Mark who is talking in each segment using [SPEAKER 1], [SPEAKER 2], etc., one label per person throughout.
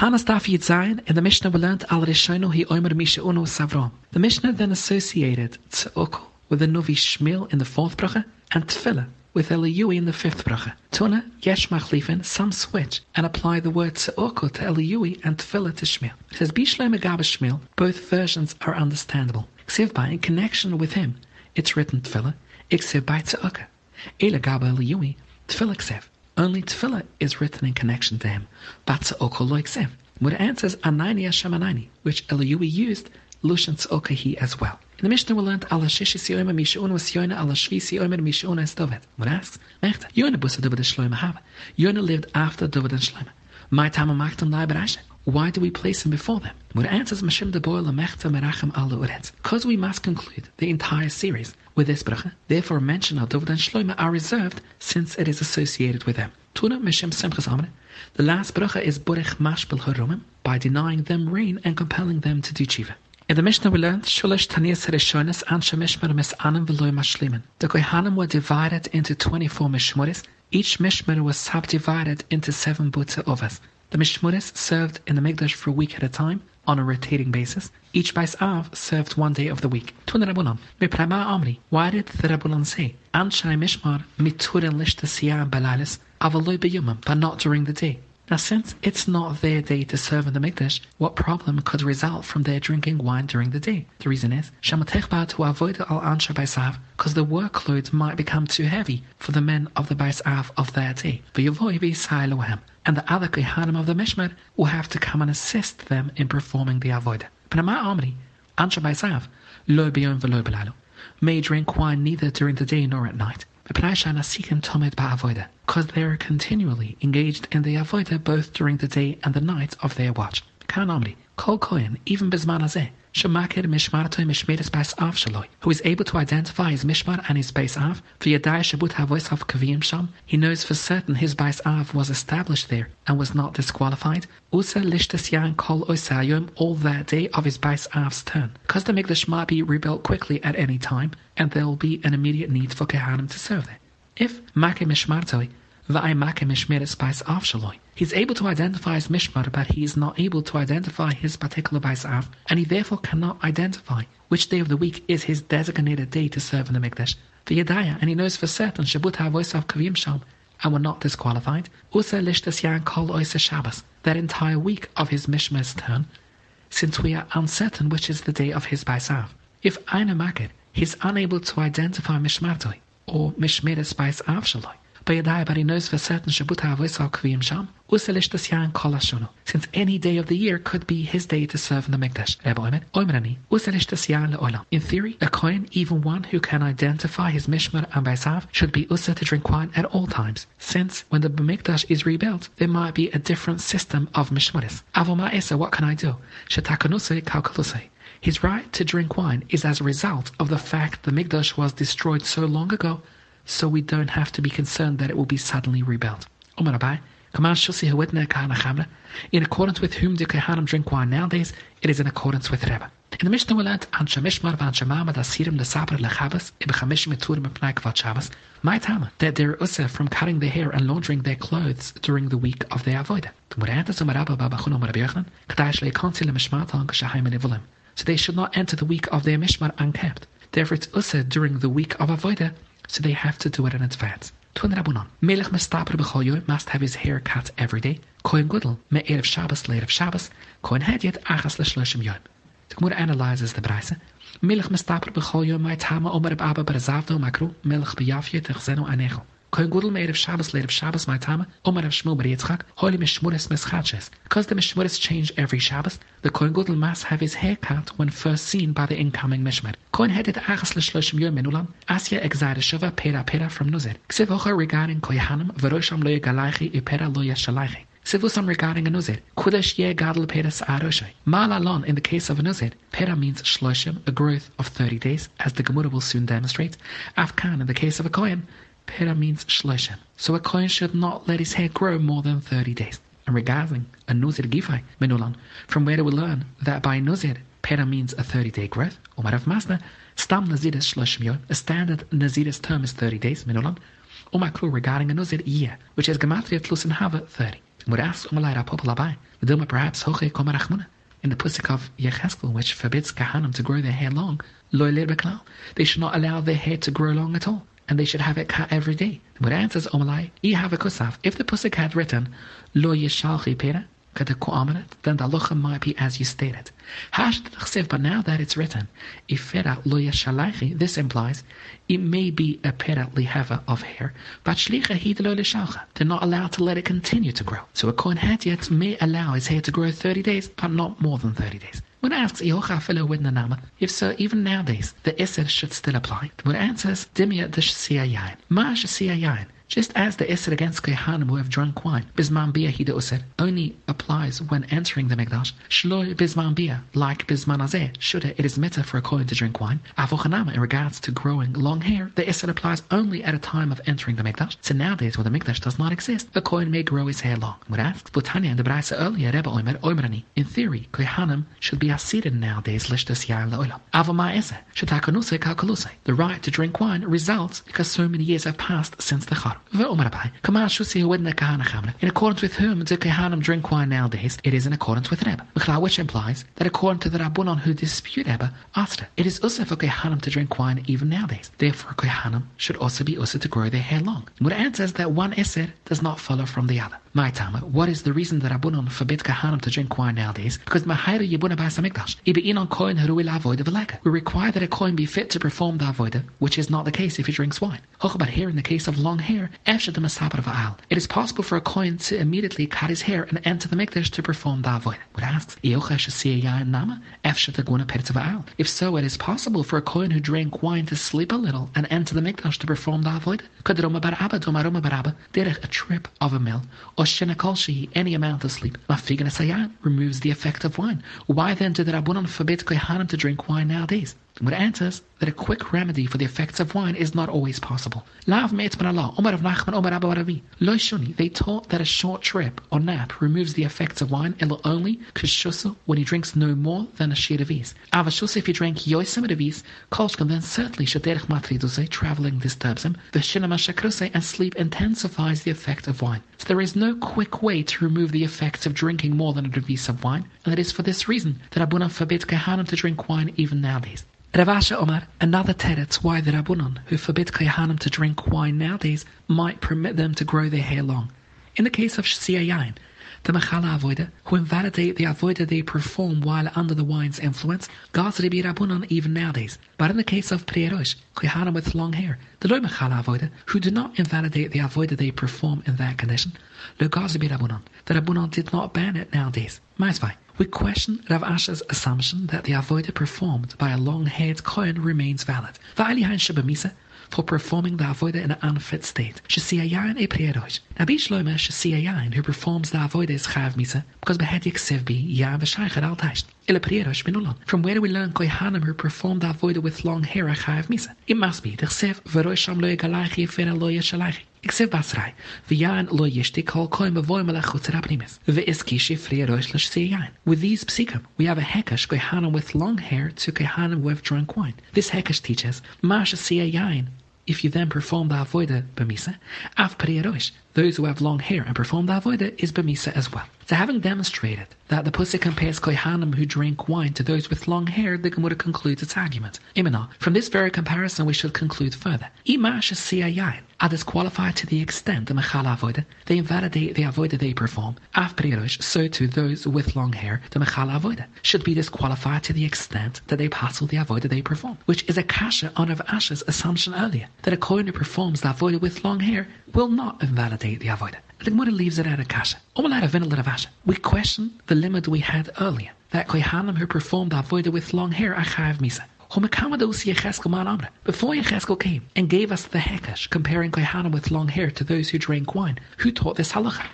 [SPEAKER 1] Tanas Daf Yid Zayin, in the Mishnah learned Al Rishono Hi Omer Misha Uno Savron. The Mishnah then associated Tz'ukul with the Novi Shmil in the fourth bracha and Tefillah with Eliyahu in the fifth bracha. Tuna, Yesh Machlifin, some switch and apply the word Tz'ukul to Eliyahu and Tefillah to Shmil. It says Bishlem Megabah Shmil, both versions are understandable. Ksiv by in connection with him, it's written Tefillah, Iksiv by Tz'ukah. Ela Gaba Eliyahu, Tefillah Ksiv. Only tefillah is written in connection to him. Batza okol loiksem. What answers anani Hashemanani, which Eliyahu used Lushan Okahi as well. In the Mishnah we learned Allah Shishi Sioima Mishun was Yoina Allah Shvi Sioima Mishun as Dovet. What asks? Mechta. Yoina Busa Dovet Shloima Hava. Yoina lived after Dovet and Shloima. My time Maktam Lai Barashe. Why do we place him before them? Because we must conclude the entire series with this bracha. Therefore, mention of David and Shloima are reserved since it is associated with them. The last bracha is Borech Mashbel Harumim by denying them rain and compelling them to do tshiva. In the Mishnah we learned Shulish Tanias Rishonis Ansha Mishmar Misanim Veloy Mashlimin. The Kohanim were divided into 24 Mishmuris. Each Mishmar was subdivided into seven Buta Ovas. The Mishmuris served in the Mikdash for a week at a time on a rotating basis. Each Bais Av served one day of the week. Tun Rabbanon. Miprama Amri. Why did the Rabbanon say, Anshai Mishmar miturin lishta siyam balalis but not during the day? Now, since it's not their day to serve in the Mikdash, what problem could result from their drinking wine during the day? The reason is, ansha because the workload might become too heavy for the men of the Baisav of their day. And the other Kehanim of the Mishmar will have to come and assist them in performing the avodah. Panama Amri, ansha Baisav, lo beyom velo belalu, may drink wine neither during the day nor at night because they are continually engaged in the avodah both during the day and the night of their watch. Kanamri, Kol Kohen, even Bisman Azeh, Shemakir Mishmarto Mishmeres Bais Av Shaloi, who is able to identify his Mishmar and his Bais Av, V'yadai Shabut HaVois of Kavim Sham, he knows for certain his Bais Av was established there and was not disqualified. Usa Lishtas Yan Kol Osayom, all that day of his Bais Av's turn. Because the Mikdash might be rebuilt quickly at any time, and there will be an immediate need for Kehanim to serve there. If Make Mishmartoi He's able to identify his mishmar, but he is not able to identify his particular baisav, and he therefore cannot identify which day of the week is his designated day to serve in the mikdash. The yedaya, and he knows for certain shabut havoisav kavim sham, and were not disqualified. Usa lishtas yan kol oisa Shabbos, that entire week of his mishmar's turn, since we are uncertain which is the day of his baisav. If Makir, he is unable to identify mishmartoi, or mishmeres baisav shaloi, Bayadai, but he knows for certain Shabuta Avoisal Kviyim Sham, Uselish Dasyan Kolashono, since any day of the year could be his day to serve in the Mikdash. Rebbe Oimet, Oimerani, Uselish Dasyan Le'olam. In theory, a Kohen, even one who can identify his Mishmar and Baisav, should be Usa to drink wine at all times, since when the Mikdash is rebuilt, there might be a different system of Mishmaris. Avoma Esa, what can I do? Shatakanuse Kalkaluse. His right to drink wine is as a result of the fact the Mikdash was destroyed so long ago so we don't have to be concerned that it will be suddenly rebuilt. In accordance with whom the Kohanim drink wine nowadays, it is in accordance with Rebbe. In the Mishnah we learned, Ansha Mishmar v'Ansha Mamad Asirim L'Sapar L'Chavas Ibe Chamishim Eturim Epnai Kvad Shabbos My Tama, that they're usa from cutting their hair and laundering their clothes during the week of their avodah. So they should not enter the week of their Mishmar unkept. Therefore it's usa during the week of avodah so they have to do it in advance. Twin Rabunon. Melech Mestaper B'choyo must have his hair cut every day. Kohen Gudel, me Erev Shabbos, Erev Shabbos. Kohen Hedyet, Achas L'shloshim Yom. The Gemara analyzes the Braise. Melech Mestaper B'choyo, my Tama Omer B'Abba B'Razavdo Makru, Melech B'Yafye, Techzeno Anecho. Kohen Gudel Me'erev Shabbos Le'erev Shabbos my Tama, Omer Rav Shmuel Bar Yitzchak, Holy Mishmuris Meschatches. Because the Mishmuris change every Shabbos, the Kohen Gudel must have his hair cut when first seen by the incoming Mishmar. Kohen headed Achas L'Shloshim Yom Menulam, Asya Exare Shova Pera Pera from Nuzir. Ksiv Ocha regarding Koyahanim, Verosham Lo Yegalaychi, Ipera Lo Yeshalaychi. Sivusam regarding a nuzir. Kudesh ye gadol peras aroshai. Malalon, in the case of a nuzir, pera means shloshim, a growth of 30 days, as the Gemara will soon demonstrate. Afkan, in the case of a kohen, Pera means shloshim. So a kohen should not let his hair grow more than 30 days. And regarding a nuzir gifai, menulan, from where do we learn that by nuzir, pera means a 30-day growth? Or Umarav masna, stam naziris shloshim yom, a standard naziris term is 30 days, menulan. Umakru regarding a nuzir year, which is gematria tlusin hava 30. Would ask Umalai Rapopalabai, the Duma perhaps Hoche Komarachmuna. In the Pusik of Yecheskel, which forbids Kahanim to grow their hair long, they should not allow their hair to grow long at all, and they should have it cut every day. But answers Omalai, I have a kusaf. If the Pusik had written, Lo Yishalchi Pera, then the halacha might be as you stated. But now that it's written, if this implies it may be a pera lihava of hair, but shlicha hidlo lishalcha. They're not allowed to let it continue to grow. So a kohen yet may allow his hair to grow 30 days, but not more than 30 days. When Nanama, if so, even nowadays, the Isser should still apply. When answers Dimya the Shasiya Yain. Ma Shasiya Yain just as the Isser against Kehanim who have drunk wine, Bisman Bia Hida Usir, only applies when entering the Mikdash. Shloi Bisman Bia, like Bisman Azeh, should it is mitzvah for a Kohen to drink wine. Avochanama, in regards to growing long hair, the Isser applies only at a time of entering the Mikdash. So nowadays, when the Mikdash does not exist, a Kohen may grow his hair long. What asks Butanya and the Braisa earlier, Rebbe Omer, Omerani, in theory, Kehanim should be asirid nowadays, Lishtas Yair La'olam. Avama Isser, Shatakanuse Kalkaluse. The right to drink wine results because so many years have passed since the Char. In accordance with whom the Kehanim drink wine nowadays, it is in accordance with Rebbe, which implies that according to the Rabbunon who dispute Rebbe, after it is also for Kehanim to drink wine even nowadays. Therefore, Kehanim should also be also to grow their hair long. But answers that one Eser does not follow from the other. My Tama, what is the reason that Rabbunon forbid Kehanim to drink wine nowadays? Because Mahayra Yibuna Bas Hamikdash, Ibe on Kohen Haruil Avoid We require that a Kohen be fit to perform the Avoida, which is not the case if he drinks wine. But here in the case of long hair, it is possible for a Kohen to immediately cut his hair and enter the Mikdash to perform the Avodah. What asks, Nama? If so, it is possible for a Kohen who drank wine to sleep a little and enter the Mikdash to perform the Avodah. A trip of a mill, or any amount of sleep, removes the effect of wine. Why then did the Rabbunan forbid Kohanim to drink wine nowadays? Would answers that a quick remedy for the effects of wine is not always possible. Allah, they taught that a short trip or nap removes the effects of wine, illa only kishusa when he drinks no more than a sheet of ease. Avashusa, if he drank yoisim of ease, kolshkan, then certainly shaderich matriduse, traveling disturbs him. Vishinama shakruse, and sleep intensifies the effect of wine. So there is no quick way to remove the effects of drinking more than a device of wine, and it is for this reason that Abuna forbids Kehanim to drink wine even nowadays. Ravasha Omar, another teretz why the Rabbunon, who forbid Kohanim to drink wine nowadays, might permit them to grow their hair long. In the case of Yain, the Mechala Avoida, who invalidate the Avoida they perform while under the wine's influence, Gaz Ribi Rabbunon even nowadays. But in the case of Prierosh, Kohanim with long hair, the Lo Mechala Avoida, who do not invalidate the Avoida they perform in that condition, Lo Gaz Ribi Rabbunon, the Rabbunon did not ban it nowadays. Maisvai. We question Rav Asher's assumption that the avodah performed by a long-haired Kohen remains valid. For performing the avodah in an unfit state. Shesiyayin e prierosh. Rabbi Shlomo Shesiyayin, who performs the avodah is chav misa, because behet yiksiv bi yam v'shaychet al taisht. Ele prierosh minulan. From where do we learn Kohanim who perform the avodah with long hair a chav misa? It must be the chsev v'rosh sham lo yegalachi fera lo yeshalachi. Ik basrai, v'yan lo yishti kol koim avoy melech utzerapnimis, v'is kishi rosh l'sh With these psikim, we have a hekesh kohanim with long hair to kohanim with drunk wine. This hekesh teaches, masha yain, if you then perform the avoida b'misa, af periyarosh, those who have long hair and perform the avoida is b'misa as well. So having demonstrated that the Pusik compares Kohanim who drink wine to those with long hair, the Gemara concludes its argument. Imana, from this very comparison we should conclude further. Imash yayin are disqualified to the extent the Mechal Avoida, they invalidate the Avoida they perform. Af so too those with long hair, the Mechal Avoida, should be disqualified to the extent that they passel the Avoida they perform, which is a kasha on of Asher's assumption earlier, that a Kohen who performs the Avoida with long hair will not invalidate the Avoida. The Gemara leaves it at a kasha. We question the limit we had earlier, that Kohanim who performed avodah with long hair are chayav misa. Before Yecheskel came and gave us the Hekesh, comparing Kohanim with long hair to those who drank wine, who taught this halacha?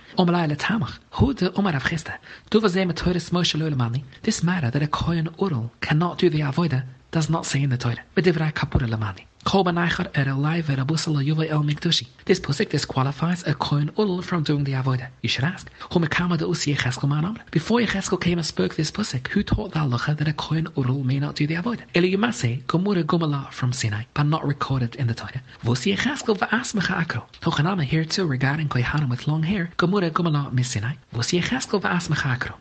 [SPEAKER 1] This matter that a Kohen Urul cannot do the avodah does not say in the Torah. B'divrei kapura lamani. Kol banaichar er elai verabusala yuva el mikdushi. This pusik disqualifies a kohen ulul from doing the avodah. You should ask, who mekama usi Yecheskel man Before Yecheskel came and spoke this pusik, who taught the halacha that a kohen ulul may not do the avodah? Eli Yumase, Gomura Gumala from Sinai, but not recorded in the Torah. Vusi Yecheskel va'asmecha akro. Hochanama here too regarding kohanim with long hair, Gomura Gumala mis Sinai. Vusi Yecheskel va'asmecha akro.